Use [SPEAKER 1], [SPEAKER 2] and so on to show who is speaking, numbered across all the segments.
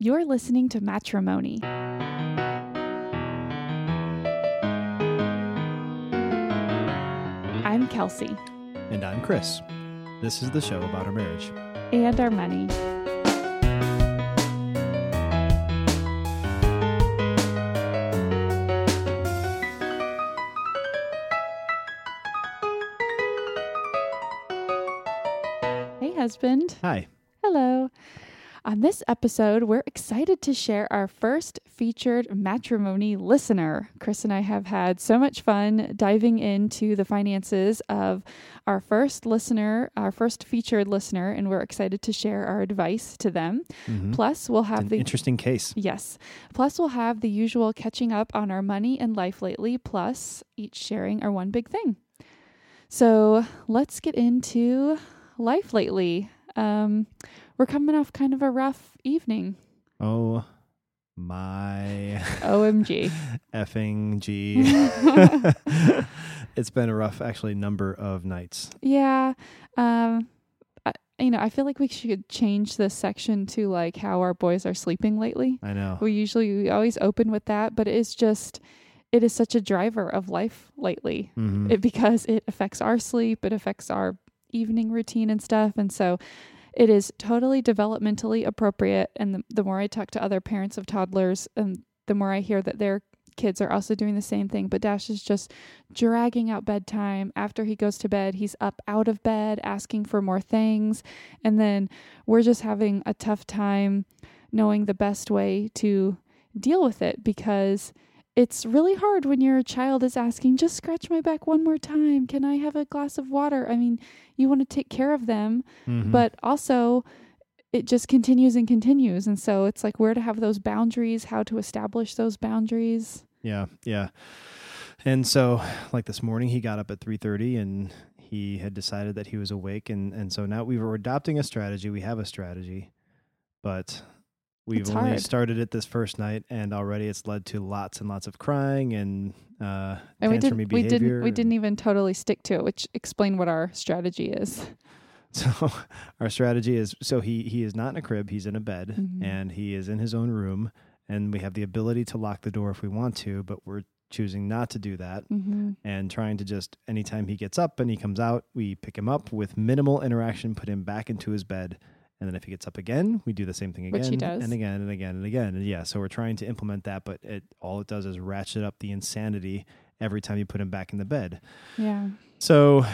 [SPEAKER 1] You're listening to Matrimony. I'm Kelsey.
[SPEAKER 2] And I'm Chris. This is the show about our marriage.
[SPEAKER 1] And our money. Hey, husband.
[SPEAKER 2] Hi.
[SPEAKER 1] On this episode, we're excited to share our first featured matrimony listener. Chris and I have had so much fun diving into the finances of our first listener, our first featured listener, and we're excited to share our advice to them.
[SPEAKER 2] Mhm.
[SPEAKER 1] Plus, we'll have the
[SPEAKER 2] interesting case.
[SPEAKER 1] Yes. Plus, we'll have the usual catching up on our money and life lately, plus each sharing our one big thing. So let's get into life lately. Um, we're coming off kind of a rough evening.
[SPEAKER 2] Oh my
[SPEAKER 1] OMG.
[SPEAKER 2] effing G. it's been a rough, actually, number of nights.
[SPEAKER 1] yeah. Um, I, you know, I feel like we should change this section to like how our boys are sleeping lately.
[SPEAKER 2] I know.
[SPEAKER 1] We usually we always open with that, but it's just it is such a driver of life lately.
[SPEAKER 2] Mhm.
[SPEAKER 1] it, because it affects our sleep, it affects our evening routine and stuff. And so it is totally developmentally appropriate. And the, the more I talk to other parents of toddlers, and the more I hear that their kids are also doing the same thing. But Dash is just dragging out bedtime. After he goes to bed, he's up out of bed asking for more things. And then we're just having a tough time knowing the best way to deal with it because it's really hard when your child is asking, just scratch my back one more time. Can I have a glass of water? I mean, you want to take care of them,
[SPEAKER 2] Mhm.
[SPEAKER 1] but also it just continues and continues. And so it's like where to have those boundaries, how to establish those boundaries.
[SPEAKER 2] Yeah, yeah. And so, like this morning, he got up at three thirty, and he had decided that he was awake, and and so now we were adopting a strategy. We have a strategy, but we've
[SPEAKER 1] It's
[SPEAKER 2] only
[SPEAKER 1] hard.
[SPEAKER 2] started it this first night, and already it's led to lots and lots of crying and uh,
[SPEAKER 1] And we didn't we didn't we didn't even totally stick to it, which explain what our strategy is.
[SPEAKER 2] So our strategy is so he he is not in a crib, he's in a bed
[SPEAKER 1] Mhm.
[SPEAKER 2] and he is in his own room and we have the ability to lock the door if we want to, but we're choosing not to do that
[SPEAKER 1] Mm-hmm.
[SPEAKER 2] and trying to just anytime he gets up and he comes out, we pick him up with minimal interaction, put him back into his bed. And then if he gets up again, we do the same thing again
[SPEAKER 1] Which he does.
[SPEAKER 2] and again and again and again. And yeah, so we're trying to implement that, but it all it does is ratchet up the insanity every time you put him back in the bed.
[SPEAKER 1] Yeah.
[SPEAKER 2] So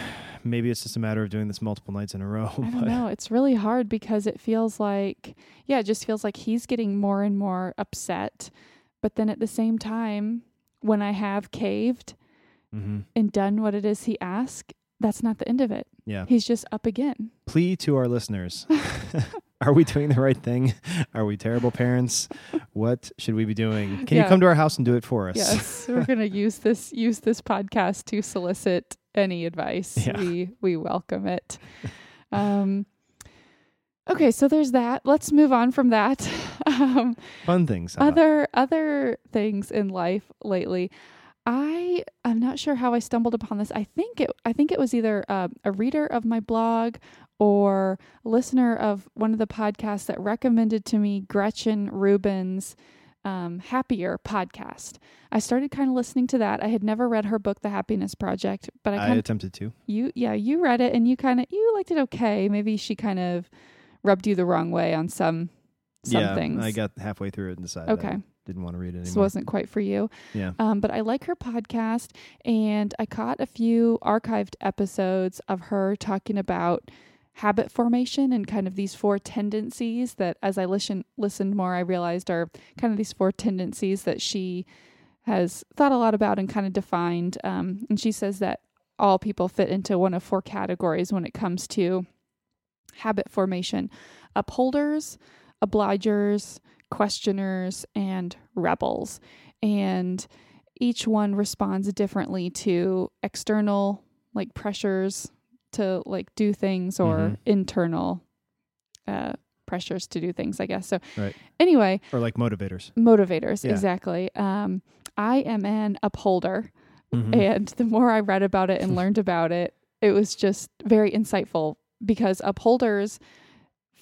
[SPEAKER 2] maybe it's just a matter of doing this multiple nights in a row.
[SPEAKER 1] I don't know. It's really hard because it feels like, yeah, it just feels like he's getting more and more upset. But then at the same time, when I have caved
[SPEAKER 2] Mhm.
[SPEAKER 1] and done what it is he asked, that's not the end of it.
[SPEAKER 2] Yeah.
[SPEAKER 1] He's just up again.
[SPEAKER 2] Plea to our listeners. Are we doing the right thing? Are we terrible parents? What should we be doing? Can
[SPEAKER 1] Yeah.
[SPEAKER 2] you come to our house and do it for us?
[SPEAKER 1] Yes, we're gonna use this use this podcast to solicit any advice.
[SPEAKER 2] Yeah.
[SPEAKER 1] We we welcome it. Um, okay, so there's that. Let's move on from that. Um,
[SPEAKER 2] Fun things.
[SPEAKER 1] other other things in life lately i i'm not sure how i stumbled upon this. I think it i think it was either uh, a reader of my blog or a listener of one of the podcasts that recommended to me gretchen rubin's um, happier podcast. I started kind of listening to that. I had never read her book the happiness project but i
[SPEAKER 2] I
[SPEAKER 1] kind of
[SPEAKER 2] attempted to.
[SPEAKER 1] you yeah you read it and you kind of you liked it okay. Maybe she kind of rubbed you the wrong way on some some
[SPEAKER 2] yeah,
[SPEAKER 1] things.
[SPEAKER 2] I got halfway through it and decided
[SPEAKER 1] Okay.
[SPEAKER 2] I didn't want to read it
[SPEAKER 1] this wasn't quite for you.
[SPEAKER 2] Yeah.
[SPEAKER 1] Um, but I like her podcast, and I caught a few archived episodes of her talking about habit formation and kind of these four tendencies that, as I listen listened more, I realized are kind of these four tendencies that she has thought a lot about and kind of defined. Um, and she says that all people fit into one of four categories when it comes to habit formation: upholders, obligers, questioners, and rebels. And each one responds differently to external like pressures to like do things or
[SPEAKER 2] Mhm.
[SPEAKER 1] internal uh pressures to do things, I guess. So
[SPEAKER 2] Right.
[SPEAKER 1] anyway,
[SPEAKER 2] Or like motivators.
[SPEAKER 1] motivators,
[SPEAKER 2] Yeah.
[SPEAKER 1] exactly. Um I am an upholder
[SPEAKER 2] Mhm.
[SPEAKER 1] and the more I read about it and learned about it, it was just very insightful because upholders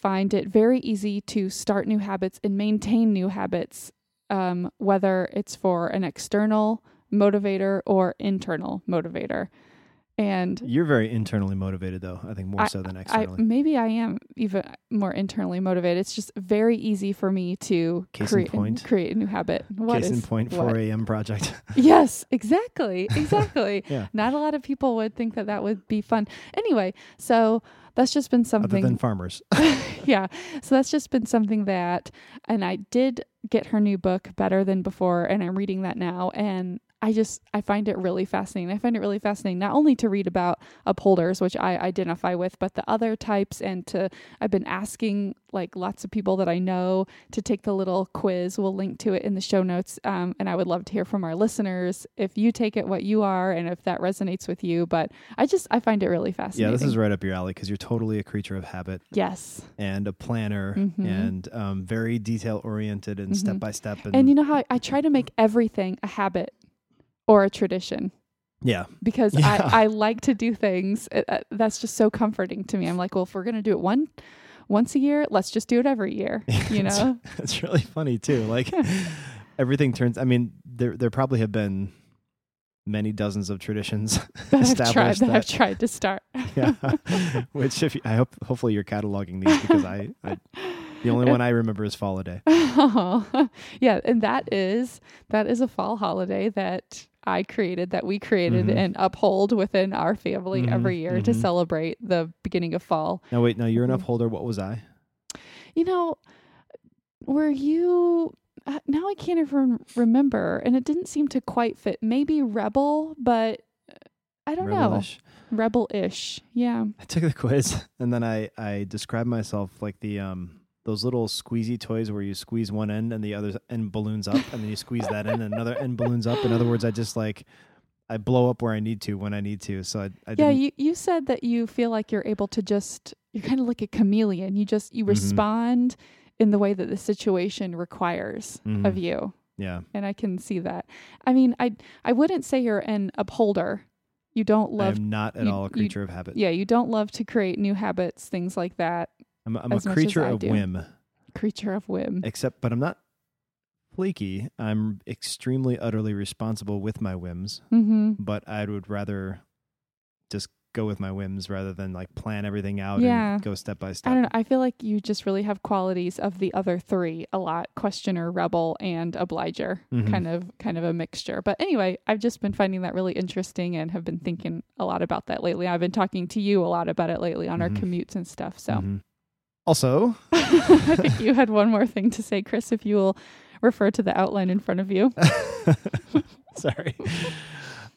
[SPEAKER 1] find it very easy to start new habits and maintain new habits, um, whether it's for an external motivator or internal motivator. And
[SPEAKER 2] You're very internally motivated, though. I think more so than
[SPEAKER 1] I maybe I am even more internally motivated. It's just very easy for me to
[SPEAKER 2] Case
[SPEAKER 1] create create a new habit. What
[SPEAKER 2] Case in point, 4 a.m. project.
[SPEAKER 1] Yes, exactly. Exactly.
[SPEAKER 2] Yeah.
[SPEAKER 1] Not a lot of people would think that that would be fun. Anyway, so that's just been something.
[SPEAKER 2] Other than farmers.
[SPEAKER 1] yeah. So that's just been something that, and I did get her new book better than before, and I'm reading that now. And I just, I find it really fascinating. I find it really fascinating not only to read about upholders, which I identify with, but the other types. And to, I've been asking like lots of people that I know to take the little quiz. We'll link to it in the show notes. Um, and I would love to hear from our listeners if you take it what you are and if that resonates with you. But I just, I find it really fascinating.
[SPEAKER 2] yeah, this is right up your alley because you're totally a creature of habit
[SPEAKER 1] Yes.
[SPEAKER 2] and a planner
[SPEAKER 1] Mhm.
[SPEAKER 2] and um, very detail oriented and
[SPEAKER 1] Mhm.
[SPEAKER 2] step by step.
[SPEAKER 1] And you know how I try to make everything a habit or a tradition
[SPEAKER 2] yeah,
[SPEAKER 1] because
[SPEAKER 2] Yeah.
[SPEAKER 1] I, I like to do things. uh, uh, that's just so comforting to me. I'm like, well, if we're going to do it one once a year, let's just do it every year, you know?
[SPEAKER 2] it's really funny too. Like everything turns. I mean, there there probably have been many dozens of traditions
[SPEAKER 1] that I've tried,
[SPEAKER 2] established
[SPEAKER 1] that I've tried to start.
[SPEAKER 2] yeah, which if you, I hope hopefully you're cataloging these because I, I the only one I remember is Holiday.
[SPEAKER 1] Oh, yeah, and that is that is a fall holiday that I created, that we created
[SPEAKER 2] Mhm.
[SPEAKER 1] and uphold within our family
[SPEAKER 2] Mhm,
[SPEAKER 1] every year to
[SPEAKER 2] mhm.
[SPEAKER 1] celebrate the beginning of fall.
[SPEAKER 2] Now wait, now you're an
[SPEAKER 1] Mhm.
[SPEAKER 2] upholder. What was I?
[SPEAKER 1] You know, were you? Uh, now I can't even remember, and it didn't seem to quite fit. Maybe rebel, but uh, I don't know.
[SPEAKER 2] Rebel-ish?
[SPEAKER 1] Rebel-ish. Yeah.
[SPEAKER 2] I took the quiz and then I I described myself like the um those little squeezy toys where you squeeze one end and the other end balloons up and then you squeeze that end and another end balloons up. In other words, I just like I blow up where I need to when I need to. So I, I
[SPEAKER 1] Yeah, you, you said that you feel like you're able to just you're kind of like a chameleon. You just you
[SPEAKER 2] Mhm.
[SPEAKER 1] respond in the way that the situation requires of
[SPEAKER 2] Mhm.
[SPEAKER 1] you.
[SPEAKER 2] yeah.
[SPEAKER 1] And I can see that. I mean, I I wouldn't say you're an upholder. You don't love
[SPEAKER 2] I'm not at
[SPEAKER 1] you-
[SPEAKER 2] all a
[SPEAKER 1] you-
[SPEAKER 2] creature of habit.
[SPEAKER 1] yeah, you don't love to create new habits, things like that.
[SPEAKER 2] I'm, a- I'm a
[SPEAKER 1] as much as
[SPEAKER 2] creature of
[SPEAKER 1] do.
[SPEAKER 2] whim,
[SPEAKER 1] Creature of whim.
[SPEAKER 2] except, but I'm not flaky. I'm extremely, utterly responsible with my whims,
[SPEAKER 1] Mm-hmm.
[SPEAKER 2] but I would rather just go with my whims rather than like plan everything out
[SPEAKER 1] Yeah.
[SPEAKER 2] and go step by step.
[SPEAKER 1] I don't know. I feel like you just really have qualities of the other three a lot: questioner, rebel, and obliger.
[SPEAKER 2] Mhm.
[SPEAKER 1] Kind of, kind of a mixture. But anyway, I've just been finding that really interesting and have been thinking a lot about that lately. I've been talking to you a lot about it lately on our
[SPEAKER 2] Mhm.
[SPEAKER 1] commutes and stuff. So
[SPEAKER 2] Mhm. Also,
[SPEAKER 1] I think you had one more thing to say, Chris. If you will refer to the outline in front of you.
[SPEAKER 2] Sorry.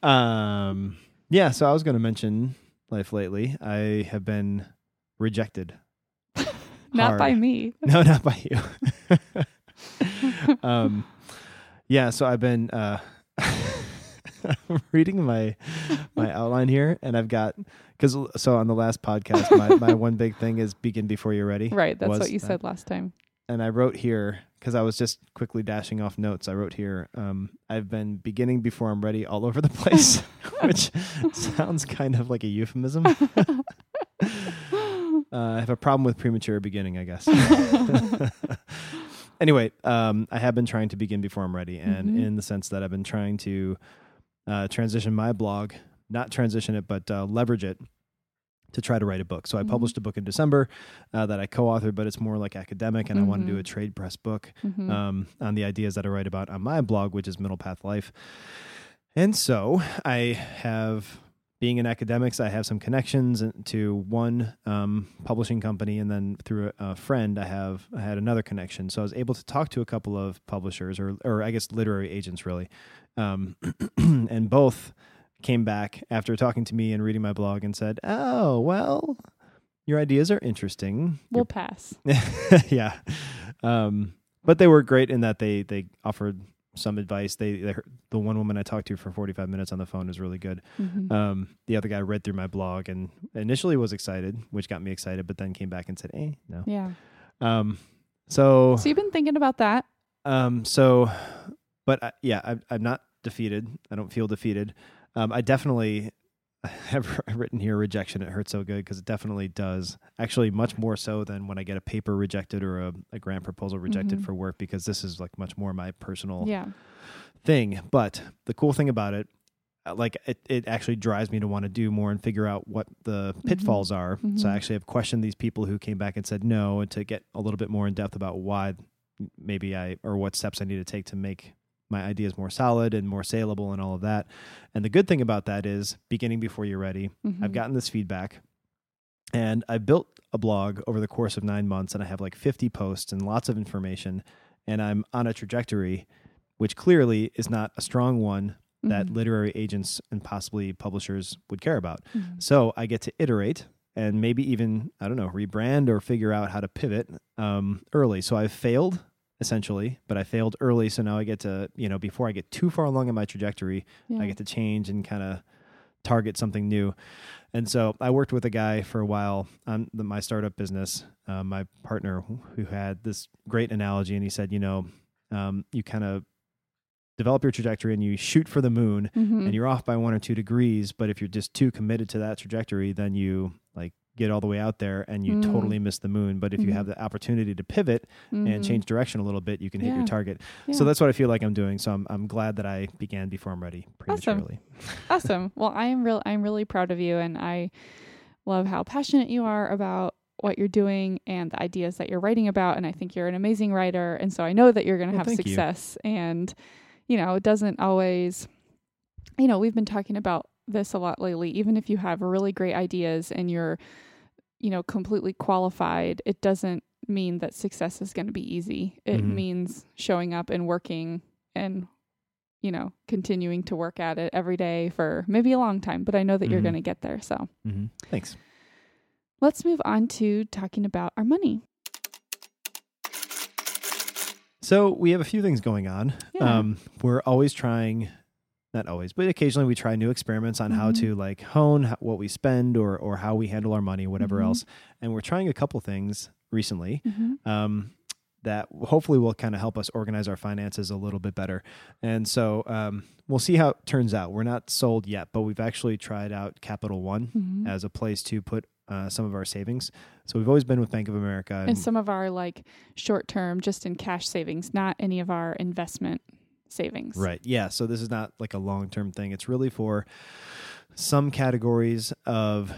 [SPEAKER 2] Um, yeah, so I was going to mention life lately. I have been rejected.
[SPEAKER 1] Not by me.
[SPEAKER 2] No, not by you. um, yeah, so I've been uh, reading my my outline here, and I've got because so on the last podcast, my my one big thing is begin before you're ready.
[SPEAKER 1] Right. That's what you
[SPEAKER 2] that.
[SPEAKER 1] said last time.
[SPEAKER 2] and I wrote here because I was just quickly dashing off notes. I wrote here, um, I've been beginning before I'm ready all over the place, which sounds kind of like a euphemism. uh, I have a problem with premature beginning, I guess. anyway, um, I have been trying to begin before I'm ready, and
[SPEAKER 1] Mhm.
[SPEAKER 2] in the sense that I've been trying to uh, transition my blog, not transition it, but uh, leverage it to try to write a book. So I
[SPEAKER 1] Mhm.
[SPEAKER 2] published a book in December uh, that I co-authored, but it's more like academic, and I want to do a trade press book
[SPEAKER 1] Mhm.
[SPEAKER 2] um, on the ideas that I write about on my blog, which is Middle Path Life. And so I have, being in academics, I have some connections to one um, publishing company, and then through a, a friend, I have I had another connection. So I was able to talk to a couple of publishers, or or I guess literary agents, really, um, and both came back after talking to me and reading my blog and said, "Oh, well." Your ideas are interesting.
[SPEAKER 1] we'll pass.
[SPEAKER 2] yeah. Um, but they were great in that they they offered some advice. They, they the one woman I talked to for 45 minutes on the phone was really good.
[SPEAKER 1] Mhm.
[SPEAKER 2] Um, the other guy read through my blog and initially was excited, which got me excited, but then came back and said, "Eh, no."
[SPEAKER 1] yeah.
[SPEAKER 2] Um, so
[SPEAKER 1] So you've been thinking about that.
[SPEAKER 2] um, so, but I, yeah, I, I'm not defeated. I don't feel defeated. Um, I definitely have written here rejection. It hurts so good because it definitely does. Actually, much more so than when I get a paper rejected or a, a grant proposal rejected
[SPEAKER 1] Mhm.
[SPEAKER 2] for work because this is like much more my personal
[SPEAKER 1] Yeah.
[SPEAKER 2] thing. But the cool thing about it, uh, like it, it actually drives me to want to do more and figure out what the pitfalls are. So
[SPEAKER 1] Mhm.
[SPEAKER 2] I actually have questioned these people who came back and said no, and to get a little bit more in depth about why maybe I or what steps I need to take to make my ideas more solid and more saleable and all of that. And the good thing about that is beginning before you're ready.
[SPEAKER 1] Mhm.
[SPEAKER 2] I've gotten this feedback and I built a blog over the course of nine months and I have like 50 posts and lots of information and I'm on a trajectory which clearly is not a strong one that
[SPEAKER 1] Mhm.
[SPEAKER 2] literary agents and possibly publishers would care about.
[SPEAKER 1] Mhm.
[SPEAKER 2] So I get to iterate and maybe even, I don't know, rebrand or figure out how to pivot um, early. So I've failed essentially, but I failed early. So now I get to, you know, before I get too far along in my trajectory,
[SPEAKER 1] Yeah.
[SPEAKER 2] I get to change and kind of target something new. And so I worked with a guy for a while on the, my startup business, uh, my partner who had this great analogy. And he said, you know, um, you kind of develop your trajectory and you shoot for the moon
[SPEAKER 1] Mhm.
[SPEAKER 2] and you're off by one or two degrees. But if you're just too committed to that trajectory, then you like get all the way out there and you
[SPEAKER 1] Mm.
[SPEAKER 2] totally miss the moon. But if you
[SPEAKER 1] Mhm.
[SPEAKER 2] have the opportunity to pivot and
[SPEAKER 1] Mhm.
[SPEAKER 2] change direction a little bit, you can hit your target.
[SPEAKER 1] Yeah.
[SPEAKER 2] So that's what I feel like I'm doing. So I'm I'm glad that I began before I'm ready
[SPEAKER 1] Awesome.
[SPEAKER 2] prematurely.
[SPEAKER 1] awesome. Well, I am real. I'm really proud of you, and I love how passionate you are about what you're doing and the ideas that you're writing about. And I think you're an amazing writer, and so I know that you're going to
[SPEAKER 2] Well,
[SPEAKER 1] have
[SPEAKER 2] thank you.
[SPEAKER 1] success. And you know, it doesn't always. You know, we've been talking about this a lot lately. Even if you have really great ideas and you're, you know, completely qualified, it doesn't mean that success is going to be easy. It
[SPEAKER 2] Mhm.
[SPEAKER 1] means showing up and working and you know, continuing to work at it every day for maybe a long time, but I know that you're
[SPEAKER 2] Mhm.
[SPEAKER 1] going to get there. So
[SPEAKER 2] hmm Thanks.
[SPEAKER 1] let's move on to talking about our money.
[SPEAKER 2] So we have a few things going on.
[SPEAKER 1] Yeah.
[SPEAKER 2] Um, we're always trying, not always, but occasionally we try new experiments on how
[SPEAKER 1] Mhm.
[SPEAKER 2] to like hone what we spend or or how we handle our money, whatever
[SPEAKER 1] Mhm.
[SPEAKER 2] else. And we're trying a couple things recently.
[SPEAKER 1] Mm-hmm.
[SPEAKER 2] um, that hopefully will kind of help us organize our finances a little bit better. And so um, we'll see how it turns out. We're not sold yet, but we've actually tried out Capital One
[SPEAKER 1] Mm-hmm.
[SPEAKER 2] as a place to put uh, some of our savings. So we've always been with Bank of America. And,
[SPEAKER 1] And some of our like short term, just in cash savings, not any of our investment savings.
[SPEAKER 2] right. Yeah. So this is not like a long term thing. It's really for some categories of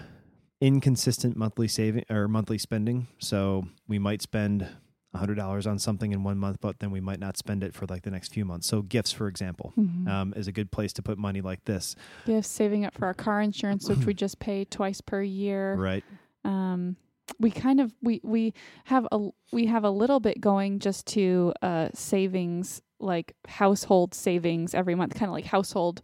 [SPEAKER 2] inconsistent monthly saving or monthly spending. So we might spend $100 on something in one month, but then we might not spend it for like the next few months. So gifts, for example.
[SPEAKER 1] Mhm.
[SPEAKER 2] um, is a good place to put money like this,
[SPEAKER 1] Gifts, saving up for our car insurance, which we just pay twice per year.
[SPEAKER 2] right?
[SPEAKER 1] um we kind of we we have a we have a little bit going just to uh savings like household savings every month kind of like household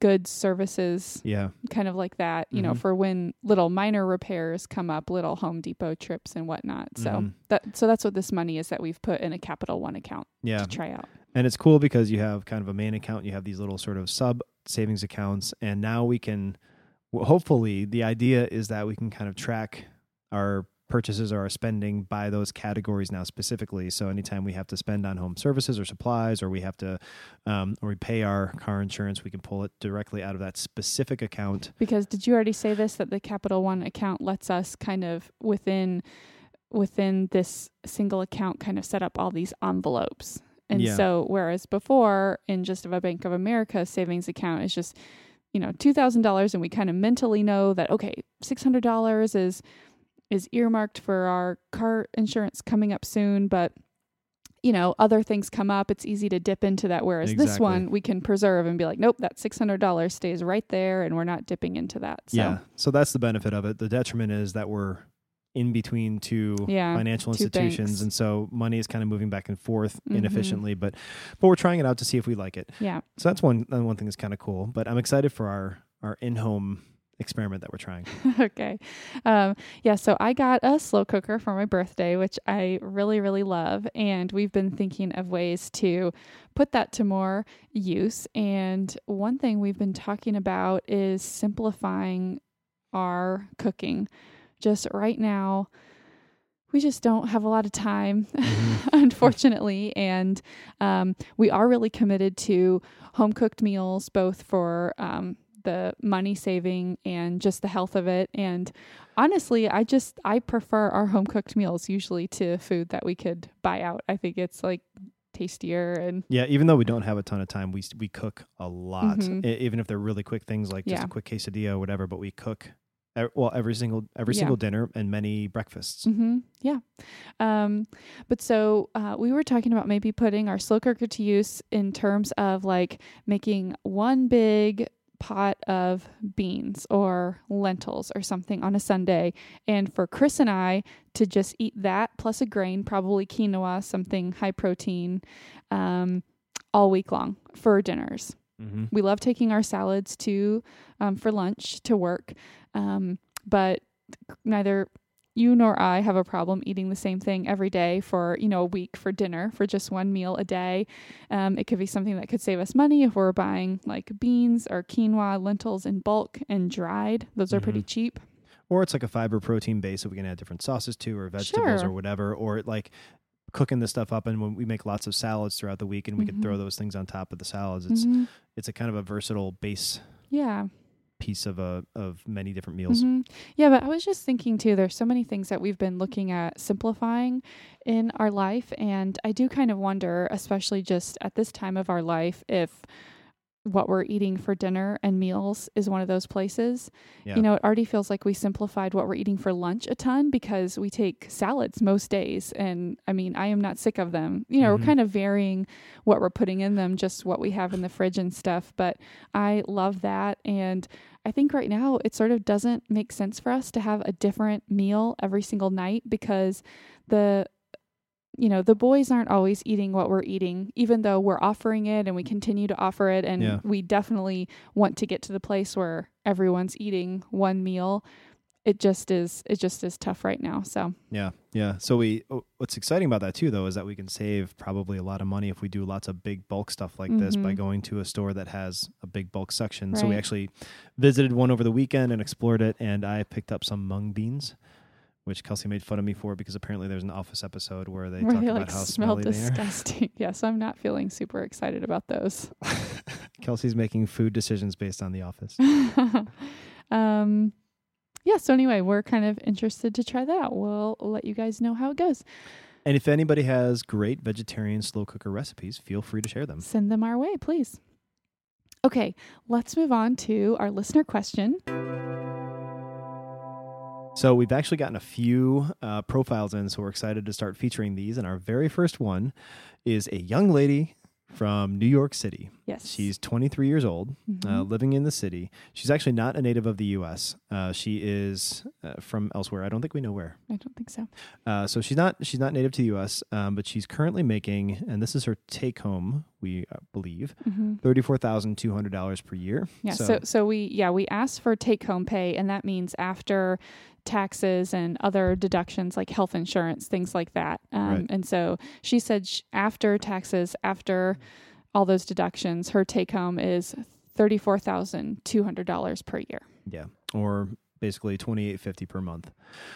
[SPEAKER 1] goods services
[SPEAKER 2] Yeah,
[SPEAKER 1] kind of like that you know
[SPEAKER 2] Mhm.
[SPEAKER 1] for when little minor repairs come up little home depot trips and whatnot so
[SPEAKER 2] Mhm.
[SPEAKER 1] that so that's what this money is that we've put in a capital one account
[SPEAKER 2] yeah,
[SPEAKER 1] to try out
[SPEAKER 2] and it's cool because you have kind of a main account, you have these little sort of sub savings accounts, and now we can. Well, hopefully, the idea is that we can kind of track our purchases or our spending by those categories now specifically. So anytime we have to spend on home services or supplies, or we have to, um, or we pay our car insurance, we can pull it directly out of that specific account.
[SPEAKER 1] because did you already say this that the capital one account lets us kind of within within this single account kind of set up all these envelopes and
[SPEAKER 2] Yeah.
[SPEAKER 1] so whereas before in just of a bank of america savings account is just you know $2000 and we kind of mentally know that okay $600 is is earmarked for our car insurance coming up soon but you know other things come up it's easy to dip into that whereas this one we can preserve and be like nope that $600 stays right there and we're not dipping into that so
[SPEAKER 2] Yeah. So that's the benefit of it. The detriment is that we're in between two
[SPEAKER 1] Yeah,
[SPEAKER 2] financial
[SPEAKER 1] two
[SPEAKER 2] institutions
[SPEAKER 1] banks.
[SPEAKER 2] and so money is kind of moving back and forth
[SPEAKER 1] Mhm.
[SPEAKER 2] inefficiently but but we're trying it out to see if we like it.
[SPEAKER 1] yeah
[SPEAKER 2] So that's one uh, one thing that's kind of cool, but I'm excited for our our in-home experiment that we're trying.
[SPEAKER 1] okay. Um, yeah, so I got a slow cooker for my birthday, which I really, really love. And we've been thinking of ways to put that to more use. And one thing we've been talking about is simplifying our cooking. Just right now, we just don't have a lot of time, unfortunately. And um, we are really committed to home cooked meals, both for um, the money saving and just the health of it. And honestly, I just I prefer our home cooked meals usually to food that we could buy out. I think it's like tastier and
[SPEAKER 2] Yeah, even though we don't have a ton of time, we we cook a lot.
[SPEAKER 1] Mhm.
[SPEAKER 2] E- even if they're really quick things like just
[SPEAKER 1] Yeah.
[SPEAKER 2] a quick quesadilla or whatever, but we cook well every single every
[SPEAKER 1] Yeah.
[SPEAKER 2] single dinner and many breakfasts.
[SPEAKER 1] hmm Yeah. Um, but so uh, we were talking about maybe putting our slow cooker to use in terms of like making one big pot of beans or lentils or something on a Sunday. And for Chris and I to just eat that plus a grain, probably quinoa, something high protein, um, all week long for dinners.
[SPEAKER 2] Mm-hmm.
[SPEAKER 1] We love taking our salads to um, for lunch to work, um, but neither you nor I have a problem eating the same thing every day for you know a week for dinner for just one meal a day. Um, it could be something that could save us money if we're buying like beans or quinoa, lentils in bulk and dried. Those are pretty cheap.
[SPEAKER 2] Or it's like a fiber protein base that we can add different sauces to, or vegetables,
[SPEAKER 1] Sure.
[SPEAKER 2] or whatever. Or like cooking this stuff up, and when we make lots of salads throughout the week, and we can throw
[SPEAKER 1] Mhm.
[SPEAKER 2] those things on top of the salads. It's
[SPEAKER 1] Mhm.
[SPEAKER 2] it's a kind of a versatile base
[SPEAKER 1] Yeah.
[SPEAKER 2] piece of a of many different meals.
[SPEAKER 1] Mhm. Yeah, but I was just thinking too, there's so many things that we've been looking at simplifying in our life. And I do kind of wonder, especially just at this time of our life, if what we're eating for dinner and meals is one of those places.
[SPEAKER 2] Yeah.
[SPEAKER 1] You know, it already feels like we simplified what we're eating for lunch a ton because we take salads most days. And I mean, I am not sick of them. You know,
[SPEAKER 2] Mhm.
[SPEAKER 1] we're kind of varying what we're putting in them, just what we have in the fridge and stuff. But I love that. And I think right now it sort of doesn't make sense for us to have a different meal every single night because the you know the boys aren't always eating what we're eating even though we're offering it and we continue to offer it and
[SPEAKER 2] Yeah.
[SPEAKER 1] we definitely want to get to the place where everyone's eating one meal it just is it just is tough right now so
[SPEAKER 2] Yeah, yeah. So we oh, what's exciting about that too though is that we can save probably a lot of money if we do lots of big bulk stuff like this by
[SPEAKER 1] Mhm.
[SPEAKER 2] going to a store that has a big bulk section. So we actually visited one over the weekend and explored it and I picked up some mung beans. Which Kelsey made fun of me for because apparently there's an office episode where they
[SPEAKER 1] where
[SPEAKER 2] talk
[SPEAKER 1] they
[SPEAKER 2] about
[SPEAKER 1] like
[SPEAKER 2] how
[SPEAKER 1] smell
[SPEAKER 2] smelly
[SPEAKER 1] disgusting. Yeah so i'm not feeling super excited about those.
[SPEAKER 2] Kelsey's making food decisions based on the office.
[SPEAKER 1] um yeah so anyway we're kind of interested to try that out. We'll let you guys know how it goes.
[SPEAKER 2] And if anybody has great vegetarian slow cooker recipes, feel free to share them.
[SPEAKER 1] send them our way please. Okay let's move on to our listener question
[SPEAKER 2] So we've actually gotten a few uh, profiles in, so we're excited to start featuring these. And our very first one is a young lady from New York City.
[SPEAKER 1] yes
[SPEAKER 2] She's 23 years old, uh,
[SPEAKER 1] Mhm.
[SPEAKER 2] living in the city. She's actually not a native of the U.S. Uh, she is uh, from elsewhere. I don't think we know where.
[SPEAKER 1] i don't think so
[SPEAKER 2] Uh, so she's not she's not native to the U.S., um, but she's currently making, and this is her take home, we uh, believe,
[SPEAKER 1] hmm
[SPEAKER 2] four thousand two hundred dollars per year.
[SPEAKER 1] yeah so, so we yeah we asked for take home pay and that means after taxes and other deductions like health insurance things like that. Um,
[SPEAKER 2] Right.
[SPEAKER 1] and so she said sh- after taxes after all those deductions her take home is $34200 per year.
[SPEAKER 2] Yeah, or basically twenty eight fifty per month.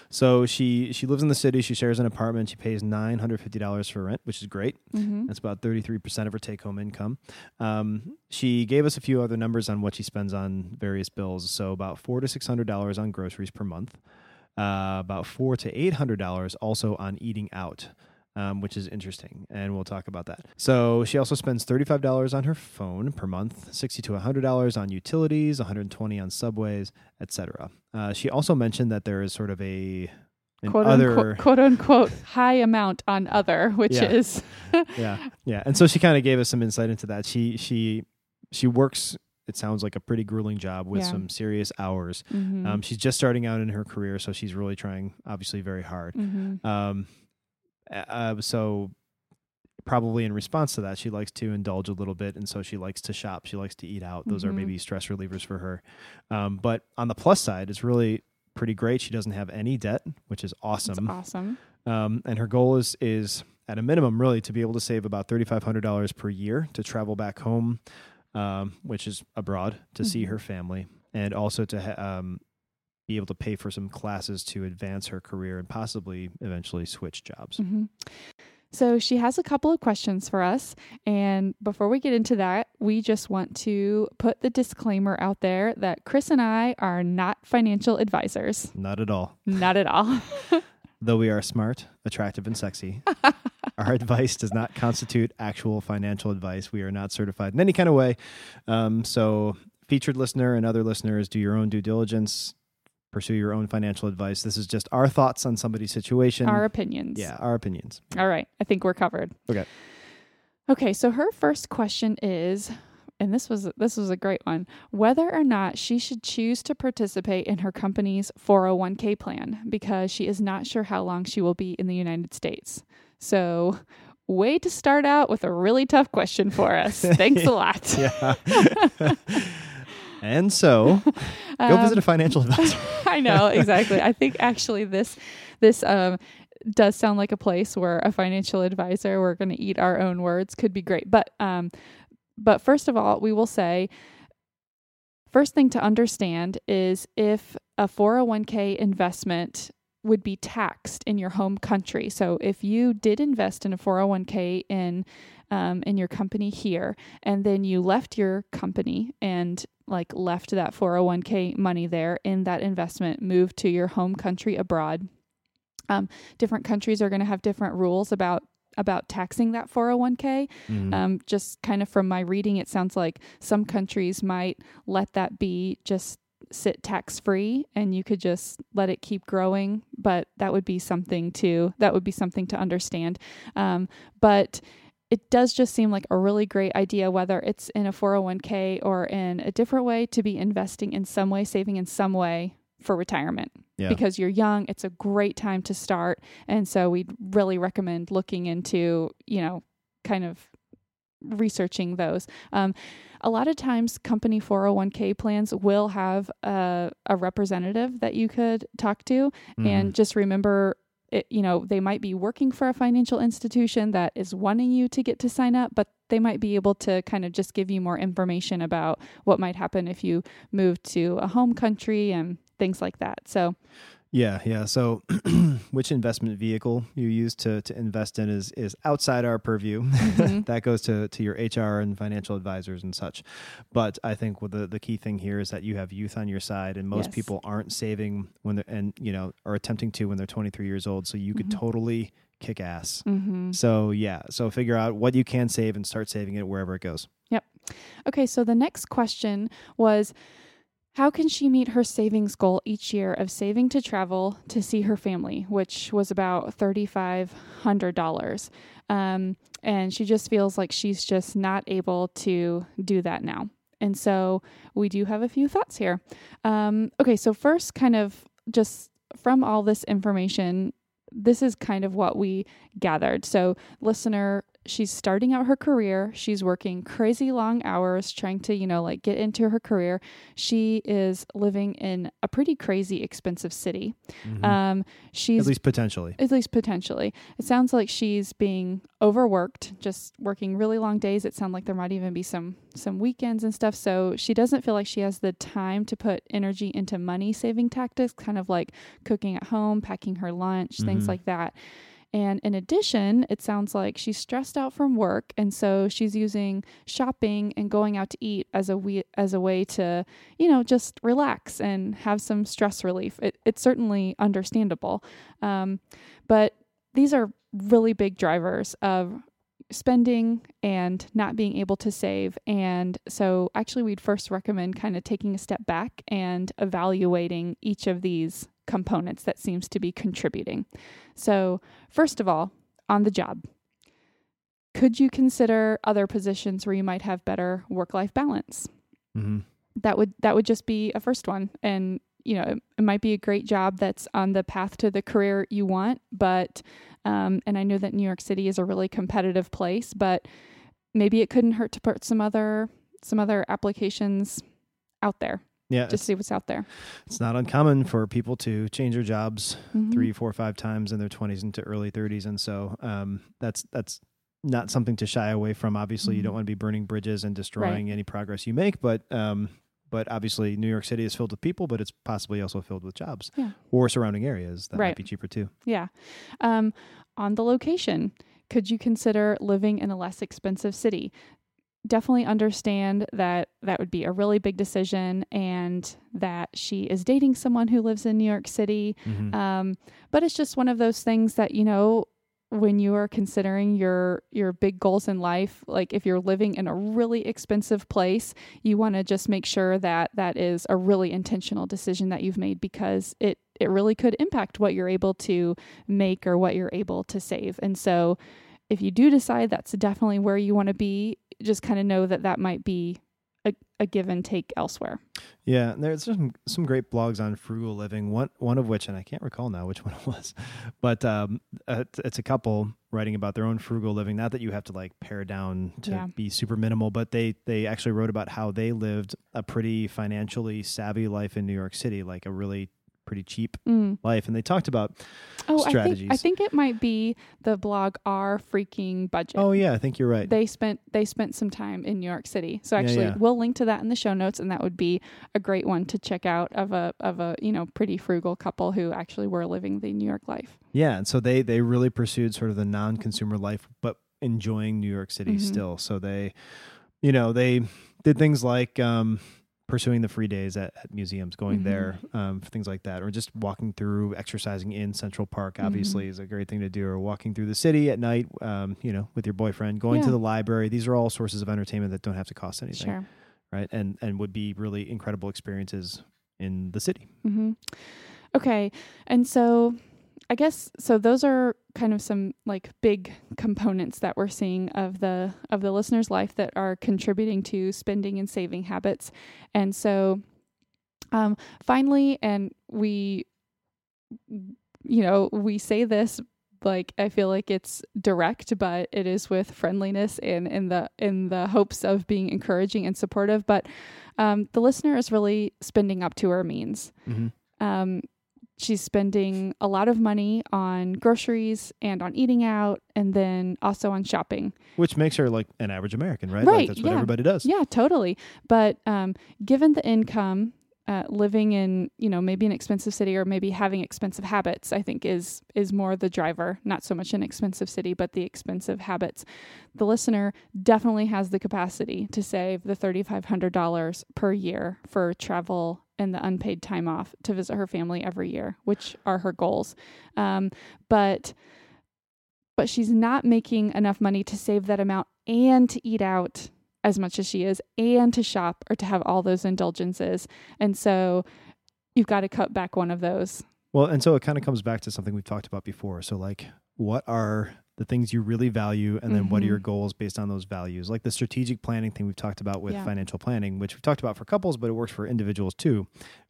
[SPEAKER 2] So she she lives in the city. She shares an apartment. She pays nine hundred fifty dollars for rent, which is great.
[SPEAKER 1] mm-hmm.
[SPEAKER 2] That's about thirty three percent of her take home income. Um, she gave us a few other numbers on what she spends on various bills. So about four to six hundred dollars on groceries per month. Uh, about four to eight hundred dollars also on eating out. Um, which is interesting, and we'll talk about that. So she also spends thirty-five dollars on her phone per month, sixty to hundred dollars on utilities, one hundred twenty on subways, etc. Uh, she also mentioned that there is sort of a
[SPEAKER 1] quote,
[SPEAKER 2] other
[SPEAKER 1] unquote, quote unquote high amount on other which
[SPEAKER 2] Yeah.
[SPEAKER 1] is
[SPEAKER 2] yeah yeah and so she kind of gave us some insight into that she she she works it sounds like a pretty grueling job with
[SPEAKER 1] Yeah.
[SPEAKER 2] some serious hours
[SPEAKER 1] Mhm.
[SPEAKER 2] um, she's just starting out in her career so she's really trying obviously very hard
[SPEAKER 1] Mhm.
[SPEAKER 2] um, uh, so probably in response to that she likes to indulge a little bit and so she likes to shop. She likes to eat out. Those are
[SPEAKER 1] Mhm.
[SPEAKER 2] maybe stress relievers for her. Um, but on the plus side it's really pretty great. She doesn't have any debt which is
[SPEAKER 1] That's
[SPEAKER 2] awesome.
[SPEAKER 1] awesome.
[SPEAKER 2] Um, and her goal is is at a minimum really to be able to save about thirty five hundred dollars per year to travel back home, um, which is abroad to see
[SPEAKER 1] Mhm.
[SPEAKER 2] her family, and also to ha- um, be able to pay for some classes to advance her career and possibly eventually switch jobs.
[SPEAKER 1] hmm So she has a couple of questions for us. And before we get into that, we just want to put the disclaimer out there that Chris and I are not financial advisors.
[SPEAKER 2] Not at all.
[SPEAKER 1] Not at all.
[SPEAKER 2] Though we are smart, attractive, and sexy, our advice does not constitute actual financial advice. We are not certified in any kind of way. Um, so, featured listener and other listeners, do your own due diligence, pursue your own financial advice. This is just our thoughts on somebody's situation.
[SPEAKER 1] Our opinions.
[SPEAKER 2] yeah, our opinions.
[SPEAKER 1] All right. I think we're covered.
[SPEAKER 2] Okay.
[SPEAKER 1] Okay, so her first question is and this was this was a great one whether or not she should choose to participate in her company's 401k plan because she is not sure how long she will be in the United States. So, way to start out with a really tough question for us. Thanks a lot.
[SPEAKER 2] Yeah. and so, go visit a financial advisor.
[SPEAKER 1] I know exactly. I think actually this this um does sound like a place where a financial advisor we're going to eat our own words could be great. But um but first of all, we will say first thing to understand is if a 401k investment would be taxed in your home country. So if you did invest in a 401k in um, in your company here, and then you left your company and like left that 401k money there in that investment, moved to your home country abroad. Um, different countries are going to have different rules about about taxing that 401k.
[SPEAKER 2] Mhm.
[SPEAKER 1] Um, just kind of from my reading, it sounds like some countries might let that be just sit tax free and you could just let it keep growing but that would be something to that would be something to understand um, but it does just seem like a really great idea whether it's in a 401k or in a different way to be investing in some way saving in some way for retirement
[SPEAKER 2] yeah.
[SPEAKER 1] because you're young. It's a great time to start. And so we'd really recommend looking into, you know, kind of researching those. Um, a lot of times, company 401k plans will have a, a representative that you could talk to.
[SPEAKER 2] Mhm.
[SPEAKER 1] And just remember, it, you know, they might be working for a financial institution that is wanting you to get to sign up, but they might be able to kind of just give you more information about what might happen if you move to a home country and things like that. So,
[SPEAKER 2] Yeah, yeah. So, which investment vehicle you use to to invest in is is outside our purview.
[SPEAKER 1] Mhm.
[SPEAKER 2] that goes to to your HR and financial advisors and such. But I think the the key thing here is that you have youth on your side, and most
[SPEAKER 1] Yes.
[SPEAKER 2] people aren't saving when they're and you know are attempting to when they're 23 years old. So you could
[SPEAKER 1] Mhm.
[SPEAKER 2] totally kick ass.
[SPEAKER 1] hmm
[SPEAKER 2] So yeah, so figure out what you can save and start saving it wherever it goes. Yep.
[SPEAKER 1] Okay, so the next question was how can she meet her savings goal each year of saving to travel to see her family, which was about $3,500? Um, and she just feels like she's just not able to do that now. And so we do have a few thoughts here. Um, okay, so first, kind of just from all this information, this is kind of what we gathered. So, listener, she's starting out her career. She's working crazy long hours trying to, you know, like get into her career. She is living in a pretty crazy expensive city. Um, she's
[SPEAKER 2] At least potentially.
[SPEAKER 1] at least potentially. It sounds like she's being overworked, just working really long days. It sounds like there might even be some some weekends and stuff. So she doesn't feel like she has the time to put energy into money saving tactics, kind of like cooking at home, packing her lunch, things
[SPEAKER 2] Mhm.
[SPEAKER 1] like that. And in addition, it sounds like she's stressed out from work, and so she's using shopping and going out to eat as a we- as a way to, you know, just relax and have some stress relief. It, it's certainly understandable, um, but these are really big drivers of spending and not being able to save. And so, actually, we'd first recommend kind of taking a step back and evaluating each of these components that seems to be contributing. So, first of all, on the job, could you consider other positions where you might have better work life balance?
[SPEAKER 2] hmm
[SPEAKER 1] that would that would just be a first one and you know it, it might be a great job that's on the path to the career you want but um, and i know that new york city is a really competitive place but maybe it couldn't hurt to put some other some other applications out there
[SPEAKER 2] Yeah,
[SPEAKER 1] just see what's out there
[SPEAKER 2] it's not uncommon for people to change their jobs
[SPEAKER 1] Mhm.
[SPEAKER 2] three, four, five times in their twenties into early thirties, and so um, that's that's not something to shy away from. Obviously, you
[SPEAKER 1] Mhm.
[SPEAKER 2] don't want to be burning bridges and destroying any progress you make, but um, but obviously, New York City is filled with people, but it's possibly also filled with jobs
[SPEAKER 1] Yeah.
[SPEAKER 2] or surrounding areas that might be cheaper too.
[SPEAKER 1] Yeah. Um, on the location, could you consider living in a less expensive city? Definitely understand that that would be a really big decision and that she is dating someone who lives in New York City.
[SPEAKER 2] Mhm.
[SPEAKER 1] Um, but it's just one of those things that, you know, when you are considering your your big goals in life like if you're living in a really expensive place you want to just make sure that that is a really intentional decision that you've made because it it really could impact what you're able to make or what you're able to save and so if you do decide that's definitely where you want to be just kind of know that that might be a, a give and take elsewhere
[SPEAKER 2] Yeah, and there's some some great blogs on frugal living. One one of which, and I can't recall now which one it was, but um, it's- it's a couple writing about their own frugal living. Not that you have to like pare down to
[SPEAKER 1] Yeah.
[SPEAKER 2] be super minimal, but they they actually wrote about how they lived a pretty financially savvy life in New York City, like a really pretty cheap
[SPEAKER 1] mm.
[SPEAKER 2] life. And they talked about
[SPEAKER 1] oh I think, I think it might be the blog our freaking budget
[SPEAKER 2] oh yeah, I think you're right.
[SPEAKER 1] they spent they spent some time in New York City. So actually
[SPEAKER 2] yeah.
[SPEAKER 1] we'll link to that in the show notes and that would be a great one to check out of a of a, you know, pretty frugal couple who actually were living the New York life.
[SPEAKER 2] Yeah, and so they they really pursued sort of the non-consumer life, but enjoying New York City
[SPEAKER 1] Mhm.
[SPEAKER 2] still. So they, you know, they did things like um, pursuing the free days at, at museums, going
[SPEAKER 1] Mhm.
[SPEAKER 2] there, um, things like that, or just walking through, exercising in Central Park.
[SPEAKER 1] Mm-hmm.
[SPEAKER 2] Obviously, is a great thing to do, or walking through the city at night, um, you know, with your boyfriend, going to the library. These are all sources of entertainment that don't have to cost anything,
[SPEAKER 1] Sure.
[SPEAKER 2] right? And and would be really incredible experiences in the city.
[SPEAKER 1] hmm Okay. And so I guess so those are kind of some like big components that we're seeing of the of the listener's life that are contributing to spending and saving habits. And so um finally and we you know, we say this like I feel like it's direct, but it is with friendliness and in the in the hopes of being encouraging and supportive. But um, the listener is really spending up to her means.
[SPEAKER 2] Mm-hmm.
[SPEAKER 1] Um, she's spending a lot of money on groceries and on eating out, and then also on shopping.
[SPEAKER 2] Which makes her like an average American, right?
[SPEAKER 1] Right,
[SPEAKER 2] Like that's what
[SPEAKER 1] yeah.
[SPEAKER 2] everybody does.
[SPEAKER 1] Yeah, totally. But um, given the income, uh, living in you know maybe an expensive city or maybe having expensive habits, I think is is more the driver. Not so much an expensive city, but the expensive habits. The listener definitely has the capacity to save the thirty five hundred dollars per year for travel and the unpaid time off to visit her family every year, which are her goals. Um, but but she's not making enough money to save that amount and to eat out as much as she is and to shop or to have all those indulgences. And so you've got to cut back one of those.
[SPEAKER 2] Well, and so it kind of comes back to something we've talked about before. So, like, what are the things you really value, and then what are your goals based on those values? Like the strategic planning thing we've talked about with
[SPEAKER 1] Yeah.
[SPEAKER 2] financial planning, which we've talked about for couples, but it works for individuals too.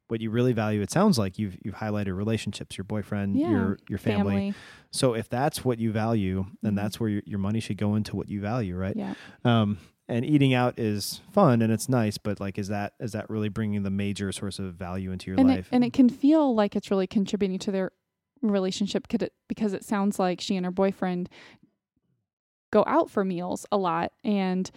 [SPEAKER 2] What you really value, it sounds like you've you've highlighted relationships, your boyfriend,
[SPEAKER 1] Yeah.
[SPEAKER 2] your your family.
[SPEAKER 1] Family.
[SPEAKER 2] So if that's what you value, then
[SPEAKER 1] Mhm.
[SPEAKER 2] that's where your, your money should go into what you value, right?
[SPEAKER 1] Yeah.
[SPEAKER 2] Um, and eating out is fun and it's nice, but like, is that is that really bringing the major source of value into your
[SPEAKER 1] And
[SPEAKER 2] life?
[SPEAKER 1] it, and it can feel like it's really contributing to their relationship could it, because it sounds like she and her boyfriend go out for meals a lot and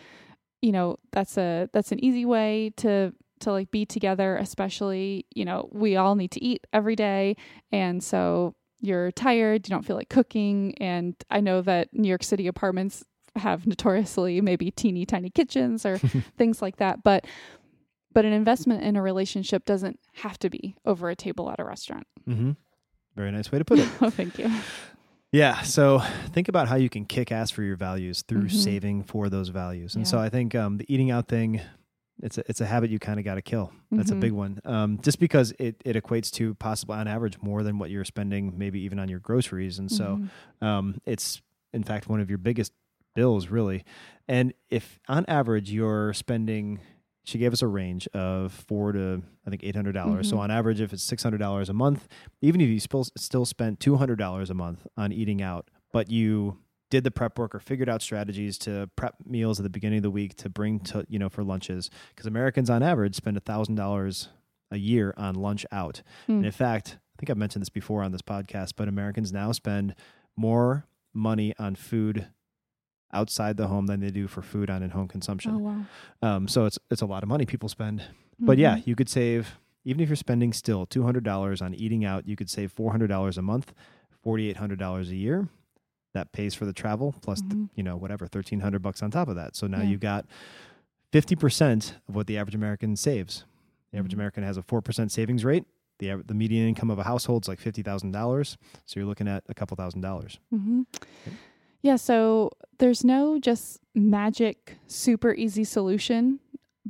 [SPEAKER 1] you know that's a that's an easy way to to like be together especially you know we all need to eat every day. And so you're tired you don't feel like cooking. And i know that new york city apartments have notoriously maybe teeny tiny kitchens or things like that. But but an investment in a relationship doesn't have to be over a table at a restaurant.
[SPEAKER 2] Mm-hmm. Very nice way to put it.
[SPEAKER 1] oh thank you
[SPEAKER 2] Yeah. So think about how you can kick ass for your values through
[SPEAKER 1] Mhm.
[SPEAKER 2] saving for those values. And so I think um, the eating out thing, it's a, it's a habit you kind of got to kill. That's
[SPEAKER 1] Mhm.
[SPEAKER 2] a big one. Um, just because it, it equates to possibly on average more than what you're spending, maybe even on your groceries. And so
[SPEAKER 1] Mhm.
[SPEAKER 2] um, it's in fact one of your biggest bills, really. And if on average you're spending, she gave us a range of four to I think eight hundred dollars. So
[SPEAKER 1] Mhm.
[SPEAKER 2] on average, if it's six hundred dollars a month, even if you still still spent two hundred dollars a month on eating out, but you did the prep work or figured out strategies to prep meals at the beginning of the week to bring to you know for lunches because Americans on average spend a thousand dollars a year on lunch out.
[SPEAKER 1] Hmm.
[SPEAKER 2] And in fact, I think I've mentioned this before on this podcast, but Americans now spend more money on food outside the home than they do for food on in-home consumption.
[SPEAKER 1] oh
[SPEAKER 2] consumption.
[SPEAKER 1] wow
[SPEAKER 2] Um, so it's it's a lot of money people spend. But yeah, you could save even if you're spending still two hundred dollars on eating out, you could save four hundred dollars a month, forty eight hundred dollars a year. that pays for the travel plus the,
[SPEAKER 1] Mhm.
[SPEAKER 2] you know whatever 1300 bucks on top of that so now
[SPEAKER 1] Yeah.
[SPEAKER 2] you've got 50% of what the average american saves the average
[SPEAKER 1] Mhm.
[SPEAKER 2] american has a 4% savings rate the, the median income of a household is like $50000 so you're looking at a couple thousand dollars
[SPEAKER 1] hmm Yeah, so there's no just magic, super easy solution,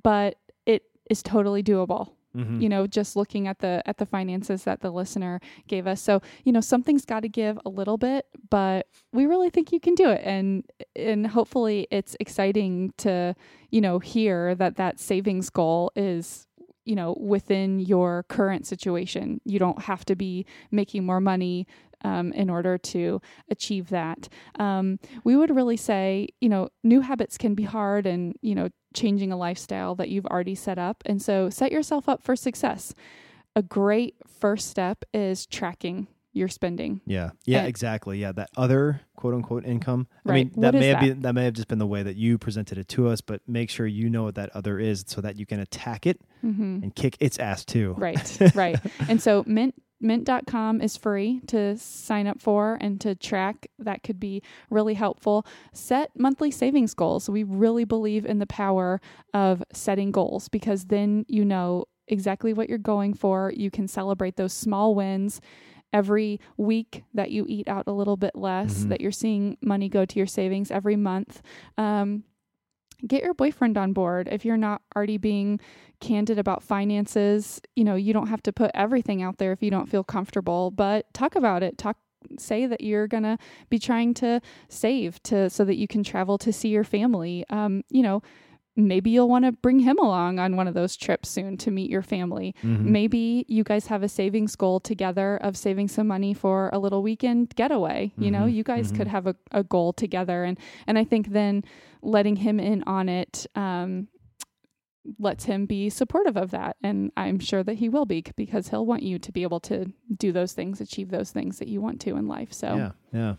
[SPEAKER 1] but it is totally doable.
[SPEAKER 2] mm-hmm.
[SPEAKER 1] You know, just looking at the at the finances that the listener gave us. So, you know, something's got to give a little bit, but we really think you can do it and and hopefully it's exciting to, you know, hear that that savings goal is you know within your current situation you don't have to be making more money um, in order to achieve that um, we would really say you know new habits can be hard and you know changing a lifestyle that you've already set up and so set yourself up for success a great first step is tracking your spending
[SPEAKER 2] Yeah. Yeah,
[SPEAKER 1] And-
[SPEAKER 2] exactly. Yeah, that other quote unquote income. I mean, that may have
[SPEAKER 1] that?
[SPEAKER 2] been that may have just been the way that you presented it to us, but make sure you know what that other is so that you can attack it
[SPEAKER 1] mm-hmm.
[SPEAKER 2] and kick its ass too.
[SPEAKER 1] Right, right. And so mint mint.com is free to sign up for and to track. That could be really helpful. Set monthly savings goals. We really believe in the power of setting goals because then you know exactly what you're going for. You can celebrate those small wins every week that you eat out a little bit less,
[SPEAKER 2] Mhm.
[SPEAKER 1] that you're seeing money go to your savings every month. Um, get your boyfriend on board if you're not already being candid about finances. You know you don't have to put everything out there if you don't feel comfortable but talk about it. Talk say that you're to be trying to save to so that you can travel to see your family. Um you know maybe you'll want to bring him along on one of those trips soon to meet your family
[SPEAKER 2] Mhm.
[SPEAKER 1] maybe you guys have a savings goal together of saving some money for a little weekend getaway you know you guys could
[SPEAKER 2] mhm.
[SPEAKER 1] have a, a goal together and and i think then letting him in on it um lets him be supportive of that and i'm sure that he will be because he'll want you to be able to do those things achieve those things that you want to in life so
[SPEAKER 2] Yeah, yeah.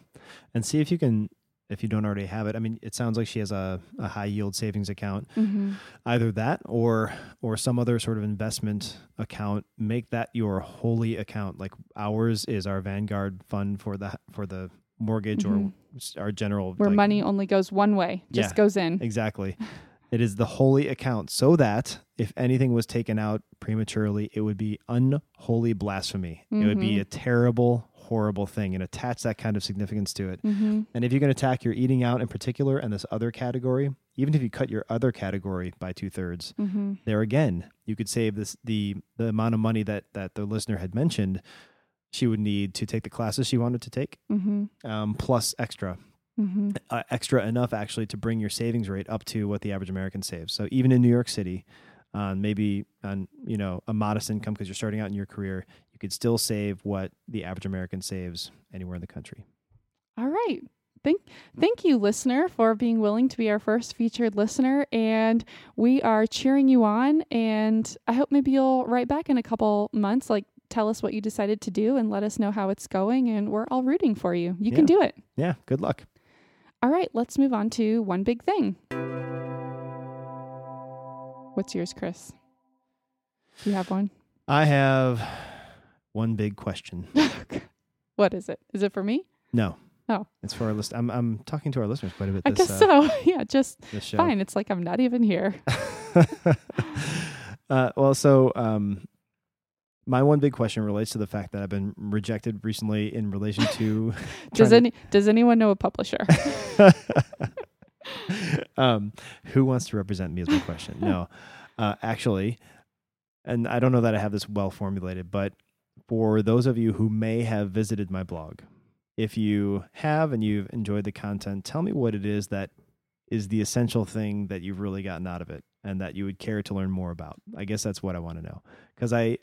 [SPEAKER 2] And see if you can if you don't already have it. I mean, it sounds like she has a, a high yield savings account.
[SPEAKER 1] Mhm.
[SPEAKER 2] Either that or or some other sort of investment account. Make that your holy account. Like ours is our Vanguard fund for the for the mortgage
[SPEAKER 1] Mhm.
[SPEAKER 2] or our general
[SPEAKER 1] where
[SPEAKER 2] like,
[SPEAKER 1] money only goes one way just
[SPEAKER 2] Yeah.
[SPEAKER 1] goes in
[SPEAKER 2] Exactly. It is the holy account so that if anything was taken out prematurely, it would be unholy blasphemy. It would be
[SPEAKER 1] Mhm.
[SPEAKER 2] a terrible, horrible thing and attach that kind of significance to it.
[SPEAKER 1] hmm
[SPEAKER 2] And if you can attack your eating out in particular and this other category, even if you cut your other category by two thirds,
[SPEAKER 1] hmm
[SPEAKER 2] there again, you could save this the the amount of money that that the listener had mentioned she would need to take the classes she wanted to take,
[SPEAKER 1] hmm
[SPEAKER 2] um, plus extra.
[SPEAKER 1] Hmm
[SPEAKER 2] uh, extra enough actually to bring your savings rate up to what the average American saves. So even in New York City, on maybe on you know a modest income because you're starting out in your career, you could still save what the average American saves anywhere in the country.
[SPEAKER 1] All right. Thank thank you, listener, for being willing to be our first featured listener. And we are cheering you on. And I hope maybe you'll write back in a couple months, like tell us what you decided to do and let us know how it's going. And we're all rooting for you. You can do it.
[SPEAKER 2] Yeah, good luck.
[SPEAKER 1] All right, let's move on to one big thing. What's yours, Chris? Do you have one?
[SPEAKER 2] I have one big question.
[SPEAKER 1] what is it? Is it for me?
[SPEAKER 2] No.
[SPEAKER 1] Oh.
[SPEAKER 2] It's for our list. I'm I'm talking to our listeners quite a bit
[SPEAKER 1] I
[SPEAKER 2] this
[SPEAKER 1] guess
[SPEAKER 2] uh,
[SPEAKER 1] so. yeah, just fine. It's like I'm not even here.
[SPEAKER 2] uh, well, so um, my one big question relates to the fact that I've been rejected recently in relation to.
[SPEAKER 1] Does any does anyone know a publisher?
[SPEAKER 2] Um, who wants to represent me is my question. No, uh, actually, and I don't know that I have this well formulated, but for those of you who may have visited my blog, if you have and you've enjoyed the content, tell me what it is that is the essential thing that you've really gotten out of it and that you would care to learn more about. I guess that's what I want to know because I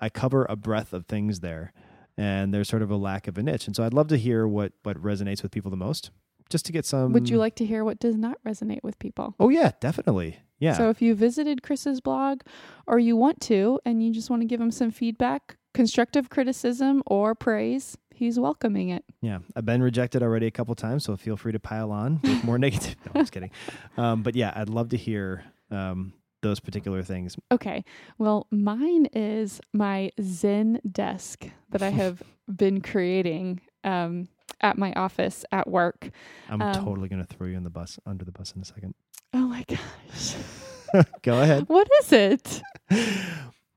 [SPEAKER 2] I cover a breadth of things there and there's sort of a lack of a niche. And so I'd love to hear what what resonates with people the most just to get some
[SPEAKER 1] Would you like to hear what does not resonate with people?
[SPEAKER 2] Oh yeah, definitely. Yeah.
[SPEAKER 1] So if you visited Chris's blog or you want to and you just want to give him some feedback, constructive criticism or praise, he's welcoming it.
[SPEAKER 2] Yeah, I've been rejected already a couple times, so feel free to pile on with more negative. No, I'm just kidding. Um, but yeah, I'd love to hear um, those particular things.
[SPEAKER 1] Okay. Well, mine is my Zen desk that I have been creating. Um, at my office at work.
[SPEAKER 2] I'm
[SPEAKER 1] Um,
[SPEAKER 2] totally gonna throw you in the bus under the bus in a second.
[SPEAKER 1] Oh my gosh.
[SPEAKER 2] Go ahead.
[SPEAKER 1] what is it?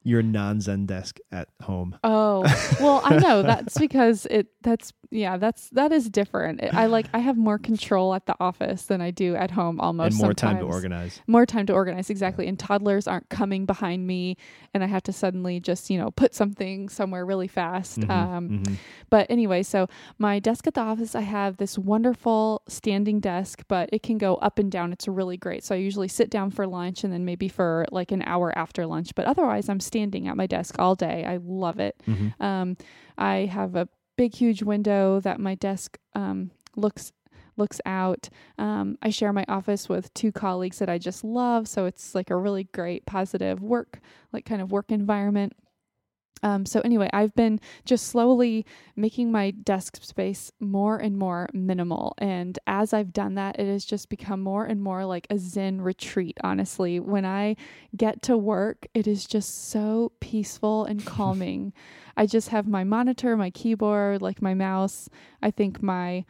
[SPEAKER 2] Your non-Zen desk at home.
[SPEAKER 1] Oh, well, I know that's because it that's yeah, that's that is different. I like I have more control at the office than I do at home almost
[SPEAKER 2] and more time to organize.
[SPEAKER 1] More time to organize exactly and toddlers aren't coming behind me and I have to suddenly just, you know, put something somewhere really fast.
[SPEAKER 2] Mhm,
[SPEAKER 1] Um
[SPEAKER 2] mhm.
[SPEAKER 1] But anyway, so my desk at the office, I have this wonderful standing desk, but it can go up and down. It's really great. So I usually sit down for lunch and then maybe for like an hour after lunch. But otherwise, I'm standing at my desk all day. I love it.
[SPEAKER 2] Mhm.
[SPEAKER 1] Um, I have a big, huge window that my desk um, looks looks out. Um, I share my office with two colleagues that I just love, so it's like a really great, positive work, like kind of work environment. Um, so anyway, I've been just slowly making my desk space more and more minimal. And as I've done that, it has just become more and more like a Zen retreat, honestly. When I get to work, it is just so peaceful and calming. I just have my monitor, my keyboard, like my mouse, I think my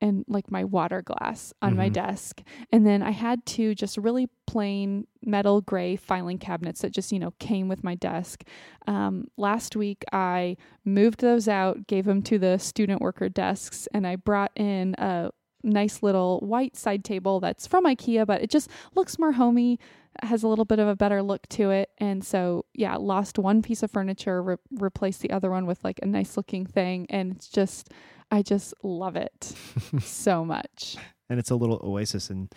[SPEAKER 1] and like my water glass on my
[SPEAKER 2] Mhm.
[SPEAKER 1] desk. And then I had two just really plain metal gray filing cabinets that just, you know, came with my desk. Um, last week, I moved those out, gave them to the student worker desks, and I brought in a nice little white side table that's from IKEA, but it just looks more homey, has a little bit of a better look to it. And so, yeah, lost one piece of furniture, re- replaced the other one with like a nice looking thing. And it's just, I just love it so much.
[SPEAKER 2] And it's a little oasis in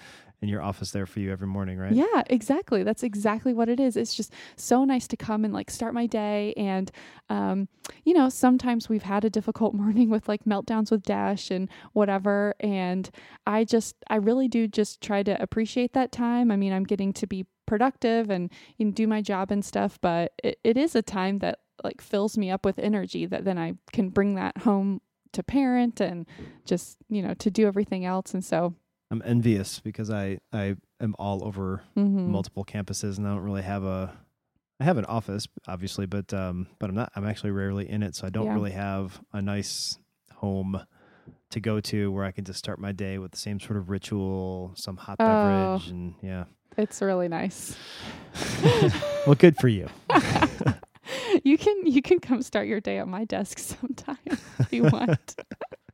[SPEAKER 2] in your office there for you every morning, right?
[SPEAKER 1] Yeah, exactly. That's exactly what it is. It's just so nice to come and like start my day. And, um, you know, sometimes we've had a difficult morning with like meltdowns with Dash and whatever. And I just, I really do just try to appreciate that time. I mean, I'm getting to be productive and you know, do my job and stuff, but it, it is a time that like fills me up with energy that then I can bring that home to parent and just, you know, to do everything else. And so,
[SPEAKER 2] I'm envious because I I am all over
[SPEAKER 1] mhm.
[SPEAKER 2] multiple campuses and I don't really have a I have an office obviously, but um but I'm not I'm actually rarely in it, so I don't
[SPEAKER 1] Yeah.
[SPEAKER 2] really have a nice home to go to where I can just start my day with the same sort of ritual, some hot
[SPEAKER 1] Oh.
[SPEAKER 2] beverage and yeah.
[SPEAKER 1] it's really nice.
[SPEAKER 2] well, good for you.
[SPEAKER 1] you can you can come start your day at my desk sometime if you want.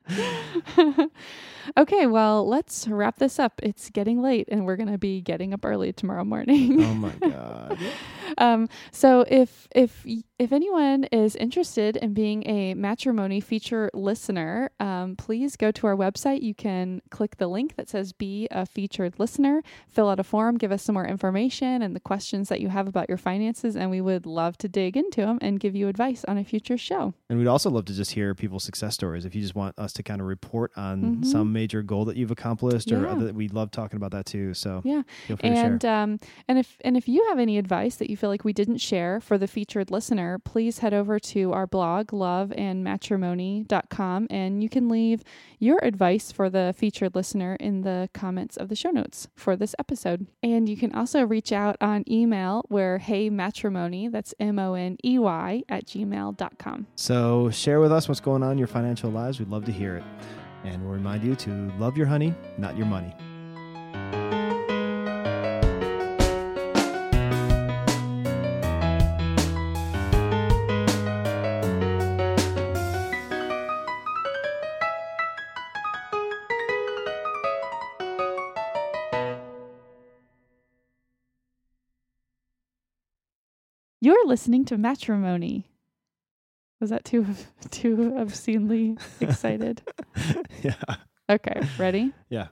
[SPEAKER 1] okay, well, let's wrap this up. It's getting late and we're going to be getting up early tomorrow morning.
[SPEAKER 2] Oh my god.
[SPEAKER 1] um, so if if if anyone is interested in being a Matrimoney feature listener, um, please go to our website. You can click the link that says "Be a featured listener." Fill out a form, give us some more information and the questions that you have about your finances, and we would love to dig into them and give you advice on a future show.
[SPEAKER 2] And we'd also love to just hear people's success stories. If you just want us to kind of report on
[SPEAKER 1] Mhm.
[SPEAKER 2] some major goal that you've accomplished, or
[SPEAKER 1] Yeah.
[SPEAKER 2] other, we'd love talking about that too. So
[SPEAKER 1] Yeah.
[SPEAKER 2] feel free to share.
[SPEAKER 1] And um, and if and if you have any advice that you feel like we didn't share for the featured listener, please head over to our blog loveandmatrimoney.com and you can leave your advice for the featured listener in the comments of the show notes for this episode. And you can also reach out on email where hey matrimoney that's M O N E Y at gmail.com.
[SPEAKER 2] So share with us what's going on in your financial lives. We'd love to hear it. And we'll remind you to love your honey, not your money.
[SPEAKER 1] You're listening to Matrimoney. Was that too too obscenely excited?
[SPEAKER 2] yeah.
[SPEAKER 1] Okay, ready?
[SPEAKER 2] Yeah.